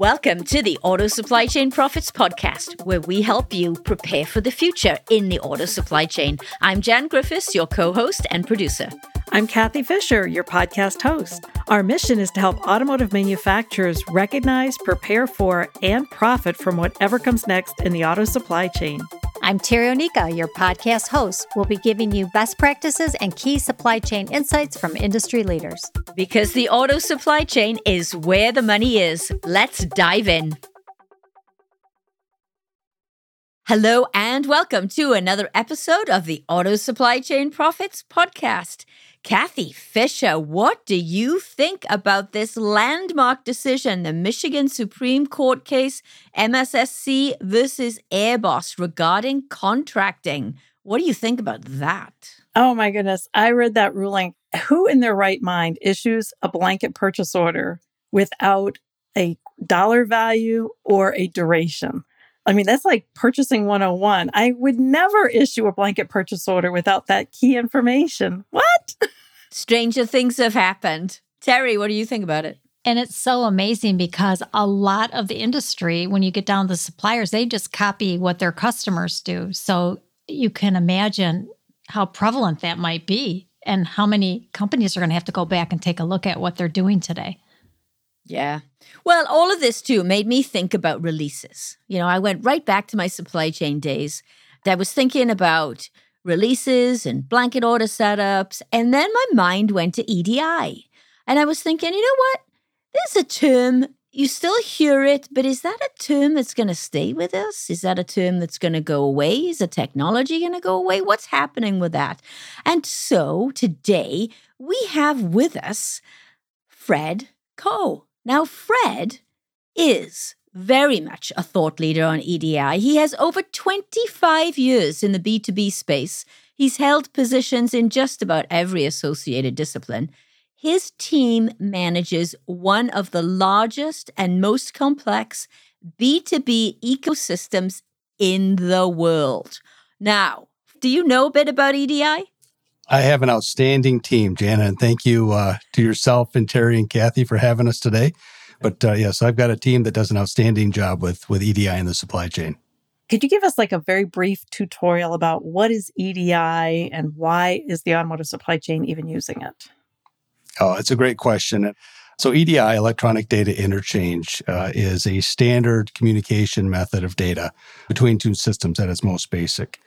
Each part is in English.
Welcome to the Auto Supply Chain Prophets Podcast, where we help you prepare for the future in the auto supply chain. I'm Jan Griffiths, your co host and producer. I'm Kathy Fisher, your podcast host. Our mission is to help automotive manufacturers recognize, prepare for, and profit from whatever comes next in the auto supply chain. I'm Terry Onica, your podcast host. We'll be giving you best practices and key supply chain insights from industry leaders. Because the auto supply chain is where the money is. Let's dive in. Hello, and welcome to another episode of the Auto Supply Chain Prophets Podcast. Kathy Fisher, what do you think about this landmark decision, the Michigan Supreme Court case MSSC versus Airboss regarding contracting? What do you think about that? Oh my goodness. I read that ruling. Who in their right mind issues a blanket purchase order without a dollar value or a duration? I mean, that's like purchasing 101. I would never issue a blanket purchase order without that key information. What? Stranger things have happened. Terry, what do you think about it? And it's so amazing because a lot of the industry, when you get down to the suppliers, they just copy what their customers do. So you can imagine how prevalent that might be and how many companies are going to have to go back and take a look at what they're doing today. Yeah. Well, all of this too made me think about releases. You know, I went right back to my supply chain days. I was thinking about releases and blanket order setups. And then my mind went to EDI. And I was thinking, you know what? There's a term, you still hear it, but is that a term that's going to stay with us? Is that a term that's going to go away? Is the technology going to go away? What's happening with that? And so today we have with us Fred Coe. Now, Fred is very much a thought leader on EDI. He has over 25 years in the B2B space. He's held positions in just about every associated discipline. His team manages one of the largest and most complex B2B ecosystems in the world. Now, do you know a bit about EDI? I have an outstanding team, Jana, and thank you uh, to yourself and Terry and Kathy for having us today. But uh, yes, I've got a team that does an outstanding job with with EDI in the supply chain. Could you give us like a very brief tutorial about what is EDI and why is the automotive supply chain even using it? Oh, it's a great question. So, EDI, electronic data interchange, uh, is a standard communication method of data between two systems at its most basic.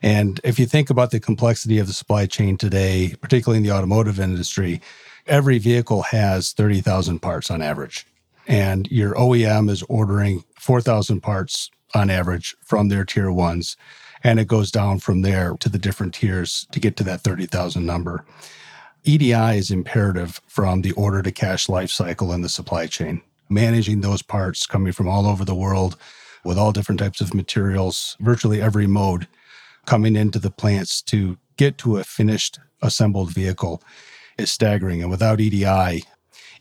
And if you think about the complexity of the supply chain today, particularly in the automotive industry, every vehicle has 30,000 parts on average. And your OEM is ordering 4,000 parts on average from their tier ones. And it goes down from there to the different tiers to get to that 30,000 number. EDI is imperative from the order to cash life cycle in the supply chain. Managing those parts coming from all over the world with all different types of materials, virtually every mode coming into the plants to get to a finished assembled vehicle is staggering. And without EDI,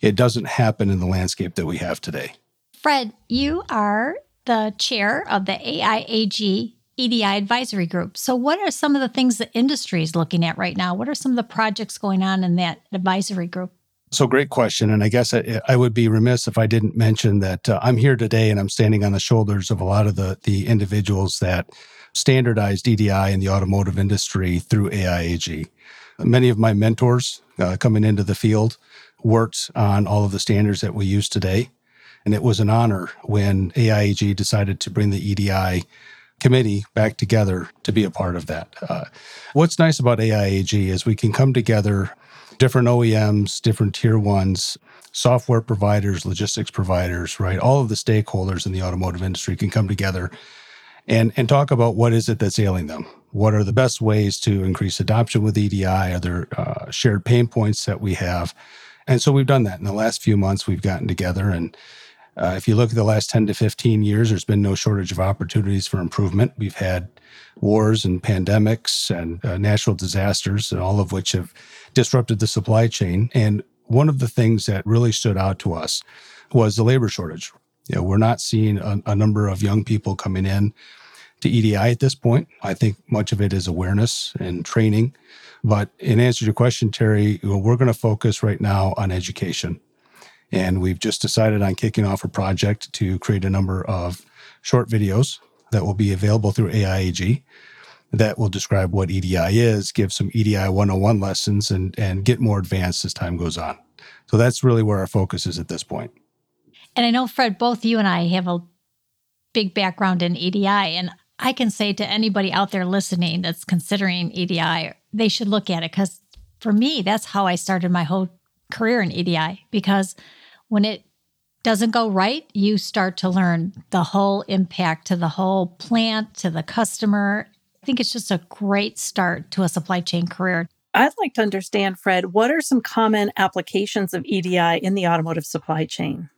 it doesn't happen in the landscape that we have today. Fred, you are the chair of the AIAG EDI advisory group. So, what are some of the things the industry is looking at right now? What are some of the projects going on in that advisory group? So, great question. And I guess I, I would be remiss if I didn't mention that uh, I'm here today and I'm standing on the shoulders of a lot of the, the individuals that standardized EDI in the automotive industry through AIAG. Many of my mentors uh, coming into the field worked on all of the standards that we use today. And it was an honor when AIAG decided to bring the EDI committee back together to be a part of that. Uh, what's nice about AIAG is we can come together, different OEMs, different tier ones, software providers, logistics providers, right? All of the stakeholders in the automotive industry can come together and, and talk about what is it that's ailing them. What are the best ways to increase adoption with EDI? Are there uh, shared pain points that we have? And so we've done that in the last few months. We've gotten together. And uh, if you look at the last 10 to 15 years, there's been no shortage of opportunities for improvement. We've had wars and pandemics and uh, natural disasters, and all of which have disrupted the supply chain. And one of the things that really stood out to us was the labor shortage. You know, we're not seeing a, a number of young people coming in to EDI at this point. I think much of it is awareness and training. But in answer to your question, Terry, we're going to focus right now on education. And we've just decided on kicking off a project to create a number of short videos that will be available through AIAG that will describe what EDI is, give some EDI 101 lessons, and, and get more advanced as time goes on. So that's really where our focus is at this point. And I know, Fred, both you and I have a big background in EDI. And I can say to anybody out there listening that's considering EDI, they should look at it because for me, that's how I started my whole career in EDI. Because when it doesn't go right, you start to learn the whole impact to the whole plant, to the customer. I think it's just a great start to a supply chain career. I'd like to understand, Fred, what are some common applications of EDI in the automotive supply chain?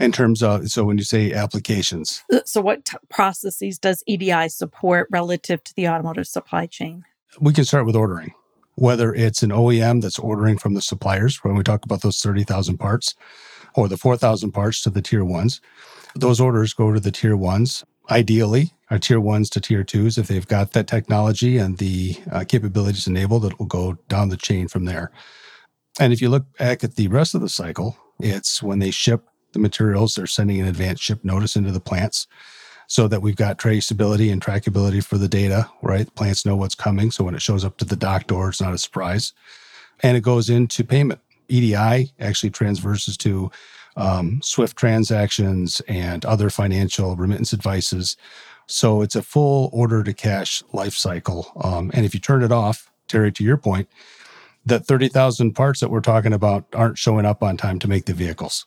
in terms of so when you say applications uh, so what t- processes does edi support relative to the automotive supply chain we can start with ordering whether it's an oem that's ordering from the suppliers when we talk about those 30000 parts or the 4000 parts to the tier ones those orders go to the tier ones ideally our tier ones to tier twos if they've got that technology and the uh, capabilities enabled it will go down the chain from there and if you look back at the rest of the cycle it's when they ship the materials. They're sending an advance ship notice into the plants so that we've got traceability and trackability for the data, right? The plants know what's coming. So when it shows up to the dock door, it's not a surprise. And it goes into payment. EDI actually transverses to um, SWIFT transactions and other financial remittance advices. So it's a full order to cash life cycle. Um, and if you turn it off, Terry, to your point, that 30,000 parts that we're talking about aren't showing up on time to make the vehicles.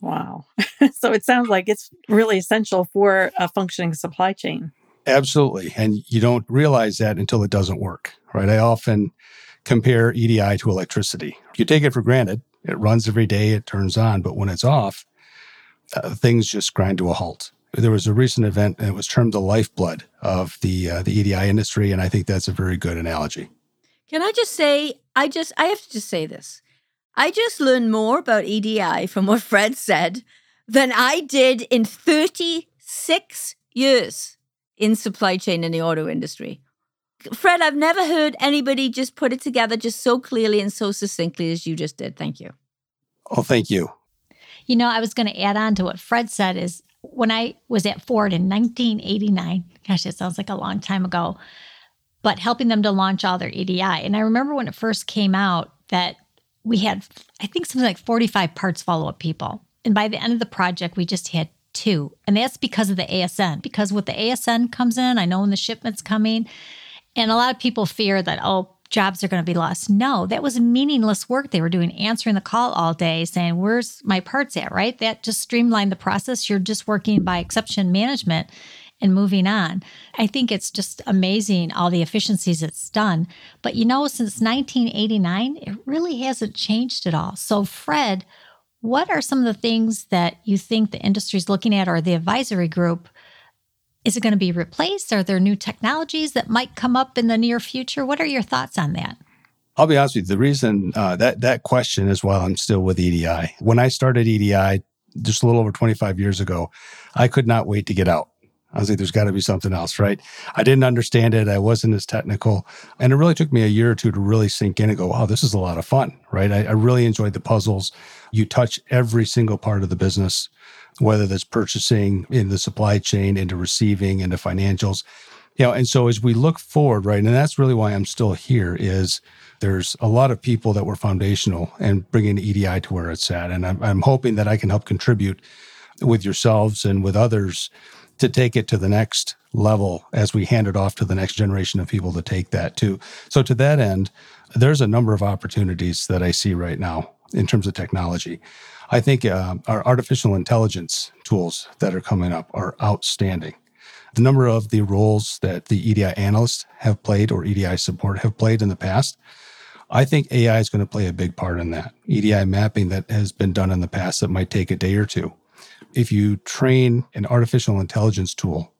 Wow. so it sounds like it's really essential for a functioning supply chain. Absolutely. And you don't realize that until it doesn't work, right? I often compare EDI to electricity. You take it for granted, it runs every day, it turns on, but when it's off, uh, things just grind to a halt. There was a recent event and it was termed the lifeblood of the uh, the EDI industry and I think that's a very good analogy. Can I just say I just I have to just say this. I just learned more about EDI from what Fred said than I did in 36 years in supply chain in the auto industry. Fred, I've never heard anybody just put it together just so clearly and so succinctly as you just did. Thank you. Oh, thank you. You know, I was going to add on to what Fred said is when I was at Ford in 1989, gosh, it sounds like a long time ago, but helping them to launch all their EDI. And I remember when it first came out that we had, I think, something like 45 parts follow up people. And by the end of the project, we just had two. And that's because of the ASN. Because with the ASN comes in, I know when the shipment's coming, and a lot of people fear that, oh, jobs are going to be lost. No, that was meaningless work they were doing, answering the call all day, saying, Where's my parts at? Right? That just streamlined the process. You're just working by exception management and moving on. I think it's just amazing all the efficiencies it's done. But you know, since 1989, it really hasn't changed at all. So, Fred, what are some of the things that you think the industry is looking at or the advisory group? Is it going to be replaced? Are there new technologies that might come up in the near future? What are your thoughts on that? I'll be honest with you. The reason uh, that that question is while I'm still with EDI. When I started EDI just a little over 25 years ago, I could not wait to get out. I was like, there's got to be something else, right? I didn't understand it. I wasn't as technical. And it really took me a year or two to really sink in and go, wow, this is a lot of fun, right? I, I really enjoyed the puzzles. You touch every single part of the business, whether that's purchasing in the supply chain, into receiving, into financials. You know, and so as we look forward, right, and that's really why I'm still here, is there's a lot of people that were foundational and bringing EDI to where it's at. And I'm, I'm hoping that I can help contribute with yourselves and with others to take it to the next level as we hand it off to the next generation of people to take that too. So, to that end, there's a number of opportunities that I see right now in terms of technology. I think uh, our artificial intelligence tools that are coming up are outstanding. The number of the roles that the EDI analysts have played or EDI support have played in the past, I think AI is going to play a big part in that. EDI mapping that has been done in the past that might take a day or two if you train an artificial intelligence tool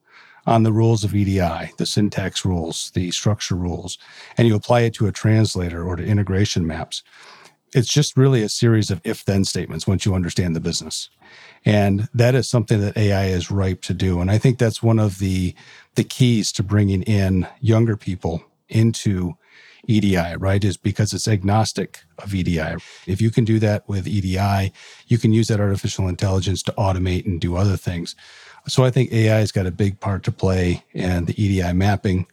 on the rules of EDI, the syntax rules, the structure rules, and you apply it to a translator or to integration maps, it's just really a series of if then statements once you understand the business. And that is something that AI is ripe to do. And I think that's one of the, the keys to bringing in younger people into EDI, right, is because it's agnostic of EDI. If you can do that with EDI, you can use that artificial intelligence to automate and do other things. So I think AI has got a big part to play in the EDI mapping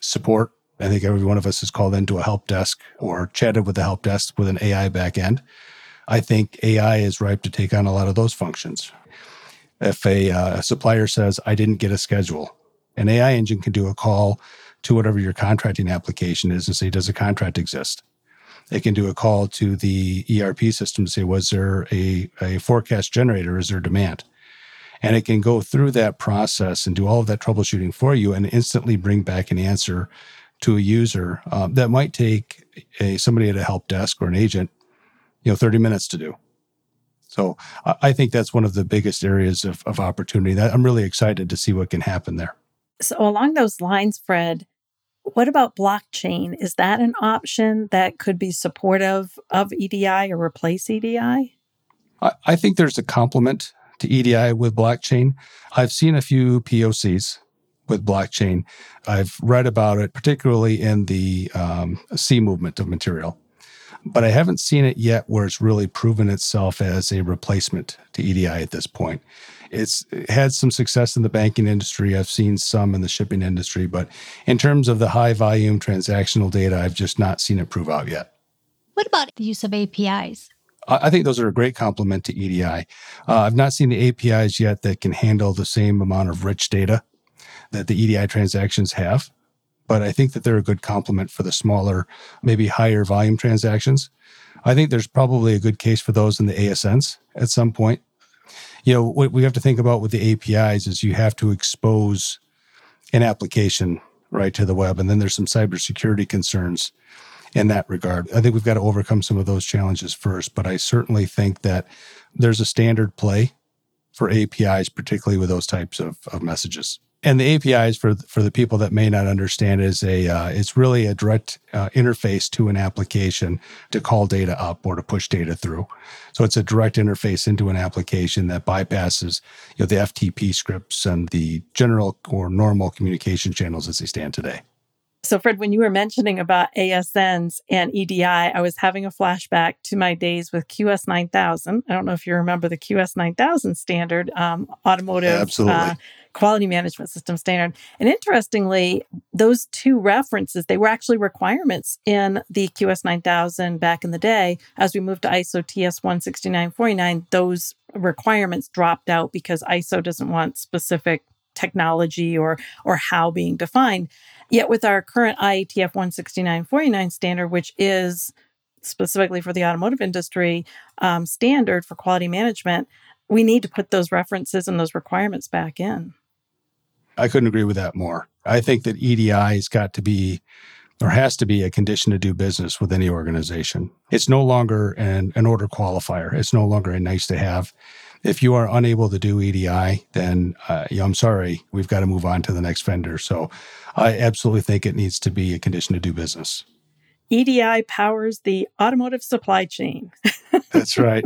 support. I think every one of us is called into a help desk or chatted with a help desk with an AI backend. I think AI is ripe to take on a lot of those functions. If a uh, supplier says, I didn't get a schedule, an AI engine can do a call to whatever your contracting application is and say, does a contract exist? It can do a call to the ERP system to say, was there a, a forecast generator? Is there demand? And it can go through that process and do all of that troubleshooting for you and instantly bring back an answer to a user um, that might take a somebody at a help desk or an agent, you know, 30 minutes to do. So I think that's one of the biggest areas of, of opportunity. That I'm really excited to see what can happen there. So along those lines, Fred, what about blockchain? Is that an option that could be supportive of EDI or replace EDI? I, I think there's a complement to EDI with blockchain. I've seen a few POCs with blockchain. I've read about it, particularly in the um, C movement of material but I haven't seen it yet where it's really proven itself as a replacement to EDI at this point. It's had some success in the banking industry. I've seen some in the shipping industry, but in terms of the high volume transactional data, I've just not seen it prove out yet. What about the use of APIs? I think those are a great complement to EDI. Uh, I've not seen the APIs yet that can handle the same amount of rich data that the EDI transactions have but I think that they're a good complement for the smaller, maybe higher volume transactions. I think there's probably a good case for those in the ASNs at some point. You know, what we have to think about with the APIs is you have to expose an application right to the web, and then there's some cybersecurity concerns in that regard. I think we've got to overcome some of those challenges first, but I certainly think that there's a standard play for APIs, particularly with those types of, of messages and the APIs for for the people that may not understand is a uh, it's really a direct uh, interface to an application to call data up or to push data through. So it's a direct interface into an application that bypasses you know the FTP scripts and the general or normal communication channels as they stand today. So, Fred, when you were mentioning about ASNs and EDI, I was having a flashback to my days with QS 9000. I don't know if you remember the QS 9000 standard um, automotive Absolutely. Uh, quality management system standard. And interestingly, those two references, they were actually requirements in the QS 9000 back in the day. As we moved to ISO TS 16949, those requirements dropped out because ISO doesn't want specific technology or or how being defined. Yet with our current IATF 16949 standard, which is specifically for the automotive industry um, standard for quality management, we need to put those references and those requirements back in. I couldn't agree with that more. I think that EDI has got to be or has to be a condition to do business with any organization. It's no longer an, an order qualifier. It's no longer a nice to have. If you are unable to do EDI, then uh, yeah, I'm sorry, we've got to move on to the next vendor. So I absolutely think it needs to be a condition to do business. EDI powers the automotive supply chain. That's right.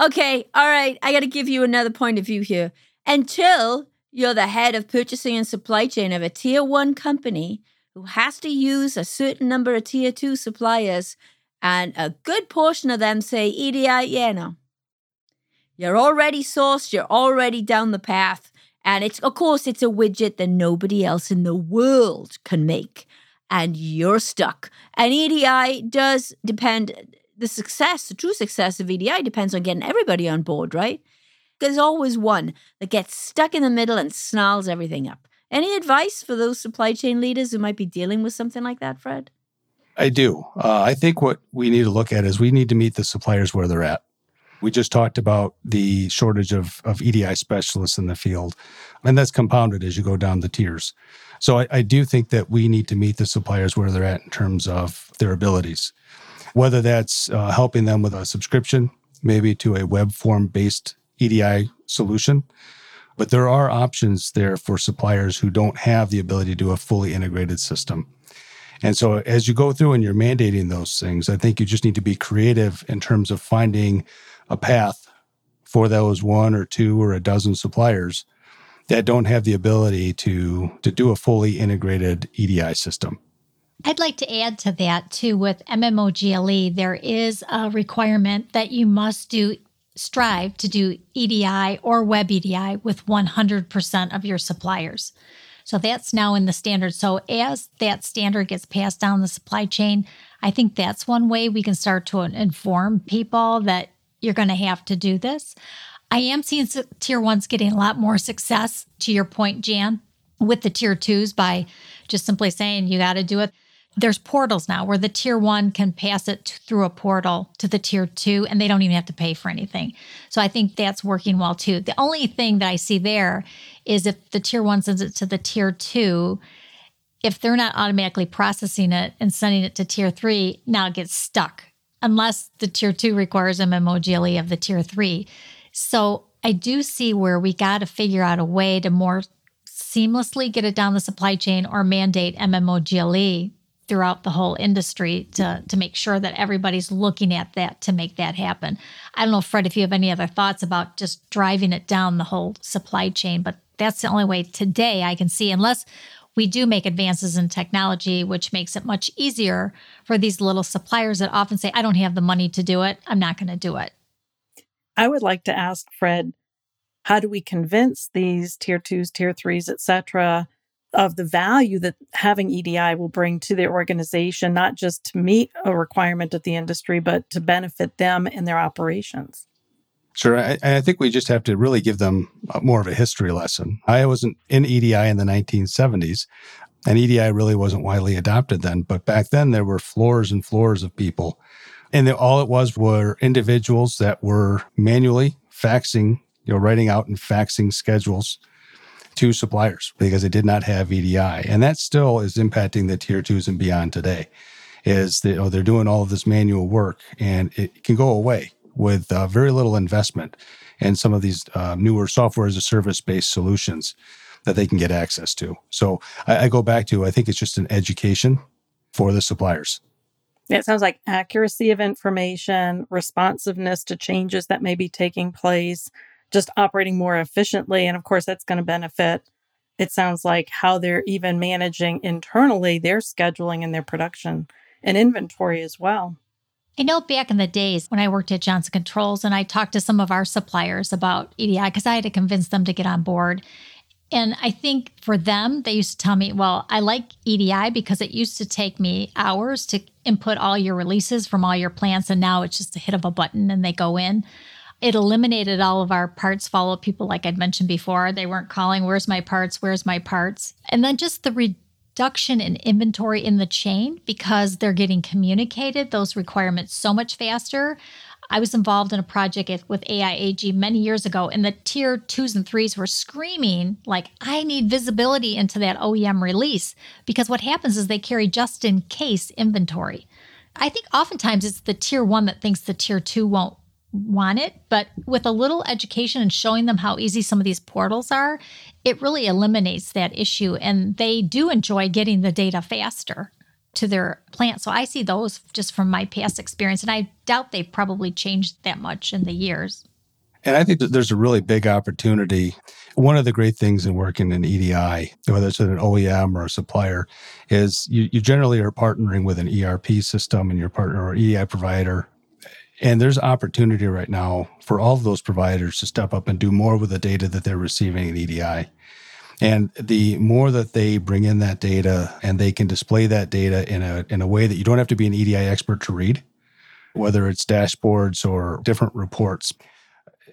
okay, all right. I got to give you another point of view here. Until you're the head of purchasing and supply chain of a tier one company who has to use a certain number of tier two suppliers, and a good portion of them say EDI, yeah, no. You're already sourced, you're already down the path. And it's, of course, it's a widget that nobody else in the world can make. And you're stuck. And EDI does depend, the success, the true success of EDI depends on getting everybody on board, right? There's always one that gets stuck in the middle and snarls everything up. Any advice for those supply chain leaders who might be dealing with something like that, Fred? I do. Uh, I think what we need to look at is we need to meet the suppliers where they're at. We just talked about the shortage of, of EDI specialists in the field, and that's compounded as you go down the tiers. So I, I do think that we need to meet the suppliers where they're at in terms of their abilities, whether that's uh, helping them with a subscription, maybe to a web form based EDI solution. But there are options there for suppliers who don't have the ability to do a fully integrated system. And so as you go through and you're mandating those things, I think you just need to be creative in terms of finding a path for those one or two or a dozen suppliers that don't have the ability to to do a fully integrated EDI system. I'd like to add to that too with MMOG/LE, there is a requirement that you must do strive to do EDI or web EDI with 100% of your suppliers. So that's now in the standard. So as that standard gets passed down the supply chain, I think that's one way we can start to inform people that you're going to have to do this. I am seeing tier ones getting a lot more success, to your point, Jan, with the tier twos by just simply saying you got to do it there's portals now where the tier one can pass it through a portal to the tier two and they don't even have to pay for anything. So I think that's working well too. The only thing that I see there is if the tier one sends it to the tier two, if they're not automatically processing it and sending it to tier three, now it gets stuck unless the tier two requires MMOG/LE of the tier three. So I do see where we got to figure out a way to more seamlessly get it down the supply chain or mandate MMO MMOG/LE throughout the whole industry to to make sure that everybody's looking at that to make that happen. I don't know, Fred, if you have any other thoughts about just driving it down the whole supply chain, but that's the only way today I can see, unless we do make advances in technology, which makes it much easier for these little suppliers that often say, I don't have the money to do it. I'm not going to do it. I would like to ask Fred, how do we convince these tier twos, tier threes, et cetera, of the value that having EDI will bring to the organization, not just to meet a requirement of the industry, but to benefit them in their operations. Sure. I, I, think we just have to really give them more of a history lesson. I wasn't in EDI in the 1970s, and EDI really wasn't widely adopted then. But back then, there were floors and floors of people. And all it was were individuals that were manually faxing, you know, writing out and faxing schedules to suppliers because they did not have EDI. And that still is impacting the tier twos and beyond today is that know, they're doing all of this manual work and it can go away with uh, very little investment in some of these uh, newer software as a service based solutions that they can get access to. So I, I go back to, I think it's just an education for the suppliers. It sounds like accuracy of information, responsiveness to changes that may be taking place, just operating more efficiently. And of course, that's going to benefit, it sounds like, how they're even managing internally their scheduling and their production and inventory as well. I know back in the days when I worked at Johnson Controls and I talked to some of our suppliers about EDI because I had to convince them to get on board. And I think for them, they used to tell me, well, I like EDI because it used to take me hours to input all your releases from all your plants. And now it's just a hit of a button and they go in. It eliminated all of our parts follow up people, like I'd mentioned before. They weren't calling, Where's my parts? Where's my parts? And then just the reduction in inventory in the chain because they're getting communicated those requirements so much faster. I was involved in a project with AIAG many years ago, and the tier twos and threes were screaming, like, I need visibility into that OEM release. Because what happens is they carry just in case inventory. I think oftentimes it's the tier one that thinks the tier two won't want it, but with a little education and showing them how easy some of these portals are, it really eliminates that issue. And they do enjoy getting the data faster to their plant. So I see those just from my past experience. And I doubt they've probably changed that much in the years. And I think that there's a really big opportunity. One of the great things in working in EDI, whether it's an OEM or a supplier, is you, you generally are partnering with an ERP system and your partner or EDI provider and there's opportunity right now for all of those providers to step up and do more with the data that they're receiving in EDI. And the more that they bring in that data and they can display that data in a in a way that you don't have to be an EDI expert to read, whether it's dashboards or different reports,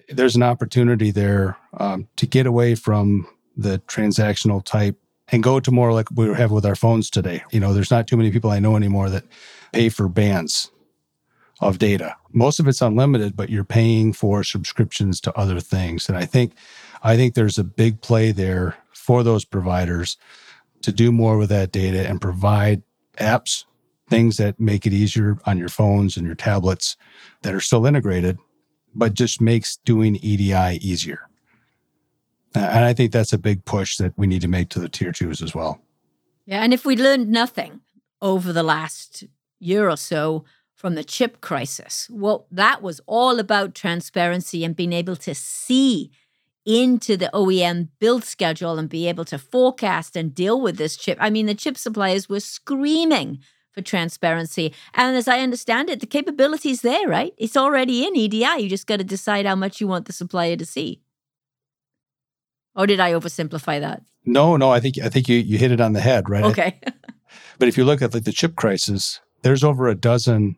there's an opportunity there um, to get away from the transactional type and go to more like we have with our phones today. You know, there's not too many people I know anymore that pay for bands of data. Most of it's unlimited, but you're paying for subscriptions to other things. And I think I think there's a big play there for those providers to do more with that data and provide apps, things that make it easier on your phones and your tablets that are still integrated, but just makes doing EDI easier. And I think that's a big push that we need to make to the tier twos as well. Yeah. And if we learned nothing over the last year or so, from the chip crisis. Well, that was all about transparency and being able to see into the OEM build schedule and be able to forecast and deal with this chip. I mean, the chip suppliers were screaming for transparency. And as I understand it, the capability is there, right? It's already in EDI. You just got to decide how much you want the supplier to see. Or did I oversimplify that? No, no, I think I think you you hit it on the head, right? Okay. but if you look at like the chip crisis, there's over a dozen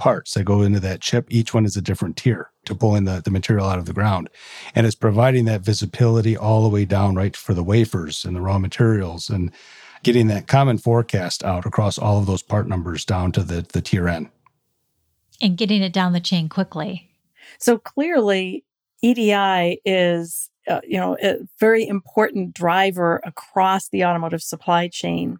parts that go into that chip. Each one is a different tier to pulling the, the material out of the ground. And it's providing that visibility all the way down right for the wafers and the raw materials and getting that common forecast out across all of those part numbers down to the, the tier N. And getting it down the chain quickly. So clearly, EDI is uh, you know, a very important driver across the automotive supply chain.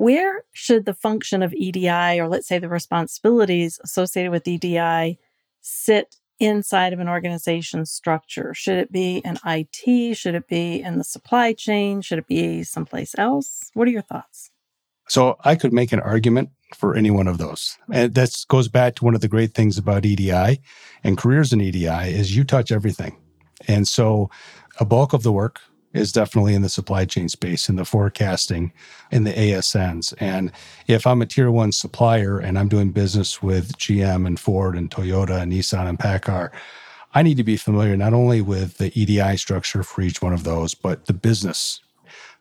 Where should the function of EDI, or let's say the responsibilities associated with EDI, sit inside of an organization structure? Should it be in IT? Should it be in the supply chain? Should it be someplace else? What are your thoughts? So I could make an argument for any one of those. And that goes back to one of the great things about EDI and careers in EDI is you touch everything. And so a bulk of the work is definitely in the supply chain space, in the forecasting, in the ASNs. And if I'm a tier one supplier and I'm doing business with GM and Ford and Toyota and Nissan and Paccar, I need to be familiar not only with the EDI structure for each one of those, but the business.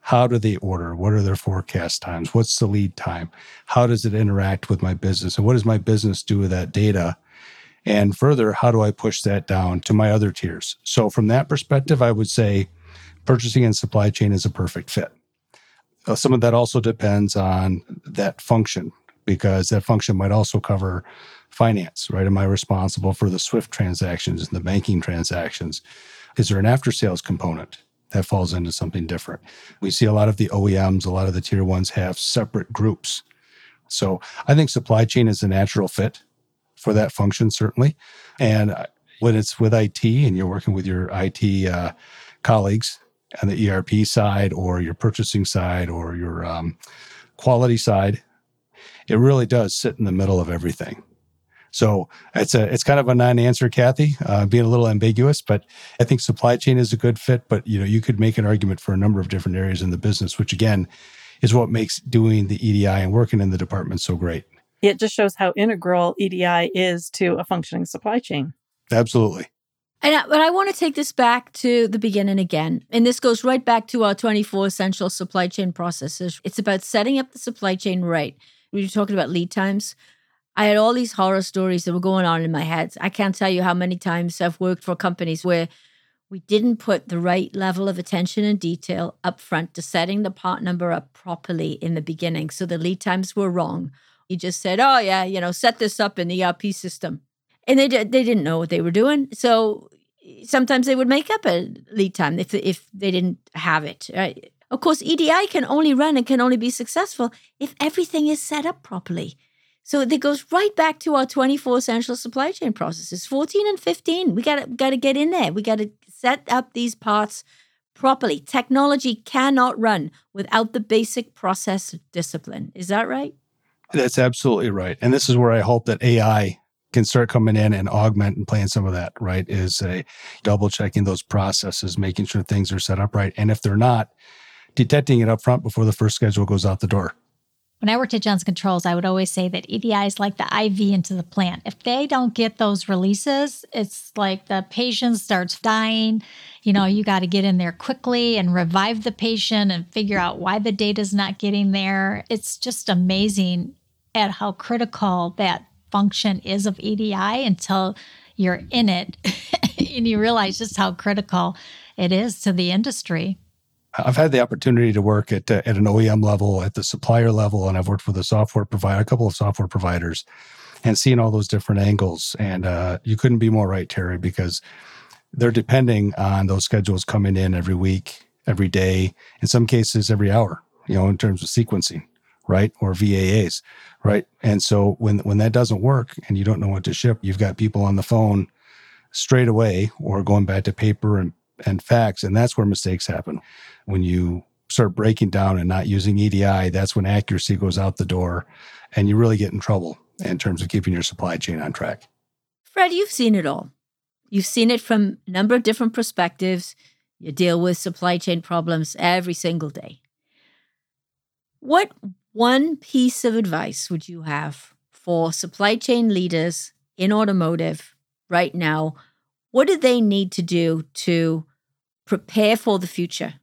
How do they order? What are their forecast times? What's the lead time? How does it interact with my business? And what does my business do with that data? And further, how do I push that down to my other tiers? So, from that perspective, I would say purchasing and supply chain is a perfect fit. Uh, some of that also depends on that function because that function might also cover finance, right? Am I responsible for the SWIFT transactions and the banking transactions? Is there an after sales component? That falls into something different. We see a lot of the OEMs, a lot of the tier ones have separate groups. So I think supply chain is a natural fit for that function, certainly. And uh, when it's with IT and you're working with your IT uh, colleagues on the ERP side or your purchasing side or your um, quality side, it really does sit in the middle of everything. So it's a it's kind of a non-answer, Kathy, uh, being a little ambiguous, but I think supply chain is a good fit. But you know, you could make an argument for a number of different areas in the business, which again is what makes doing the EDI and working in the department so great it just shows how integral EDI is to a functioning supply chain. Absolutely. And I, but I want to take this back to the beginning again. And this goes right back to our 24 essential supply chain processes. It's about setting up the supply chain right. We were talking about lead times. I had all these horror stories that were going on in my head. I can't tell you how many times I've worked for companies where we didn't put the right level of attention and detail up front to setting the part number up properly in the beginning. So the lead times were wrong You just said, "Oh yeah, you know, set this up in the ERP system," and they did, they didn't know what they were doing. So sometimes they would make up a lead time if if they didn't have it. Right? Of course, EDI can only run and can only be successful if everything is set up properly. So it goes right back to our 24 essential supply chain processes, 14 and 15. We got got to get in there. We got to set up these parts properly. Technology cannot run without the basic process discipline. Is that right? That's absolutely right. And this is where I hope that AI can start coming in and augment and playing some of that, right? Is a double checking those processes, making sure things are set up right. And if they're not, detecting it up front before the first schedule goes out the door. When I worked at Johnson Controls, I would always say that EDI is like the IV into the plant. If they don't get those releases, it's like the patient starts dying. You know, you got to get in there quickly and revive the patient and figure out why the data's not getting there. It's just amazing at how critical that function is of EDI until you're in it and you realize just how critical it is to the industry. I've had the opportunity to work at, uh, at an OEM level, at the supplier level, and I've worked with a software provider, a couple of software providers, and seeing all those different angles. And uh, you couldn't be more right, Terry, because they're depending on those schedules coming in every week, every day, in some cases every hour. You know, in terms of sequencing right? Or VAAs, right? And so when when that doesn't work and you don't know what to ship, you've got people on the phone straight away or going back to paper and, and fax. And that's where mistakes happen. When you start breaking down and not using EDI, that's when accuracy goes out the door and you really get in trouble in terms of keeping your supply chain on track. Fred, you've seen it all. You've seen it from a number of different perspectives. You deal with supply chain problems every single day. What one piece of advice would you have for supply chain leaders in automotive right now? What do they need to do to prepare for the future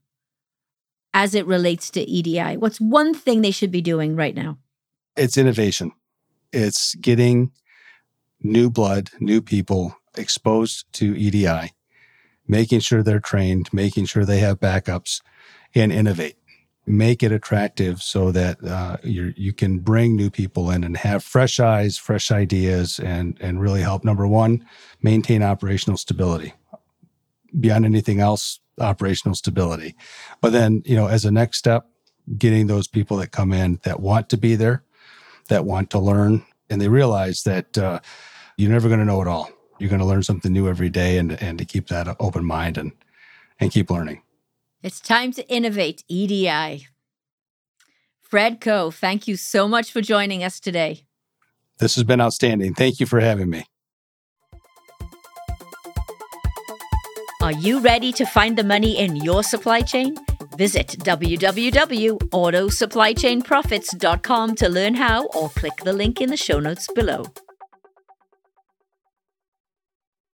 as it relates to EDI? What's one thing they should be doing right now? It's innovation. It's getting new blood, new people exposed to EDI, making sure they're trained, making sure they have backups, and innovate. Make it attractive so that uh, you you can bring new people in and have fresh eyes, fresh ideas, and and really help. Number one, maintain operational stability. Beyond anything else, operational stability. But then, you know, as a next step, getting those people that come in that want to be there, that want to learn, and they realize that uh, you're never going to know it all. You're going to learn something new every day, and and to keep that open mind and and keep learning. It's time to innovate EDI. Fred Coe, thank you so much for joining us today. This has been outstanding. Thank you for having me. Are you ready to find the money in your supply chain? Visit www.autosupplychainprophets.com to learn how or click the link in the show notes below.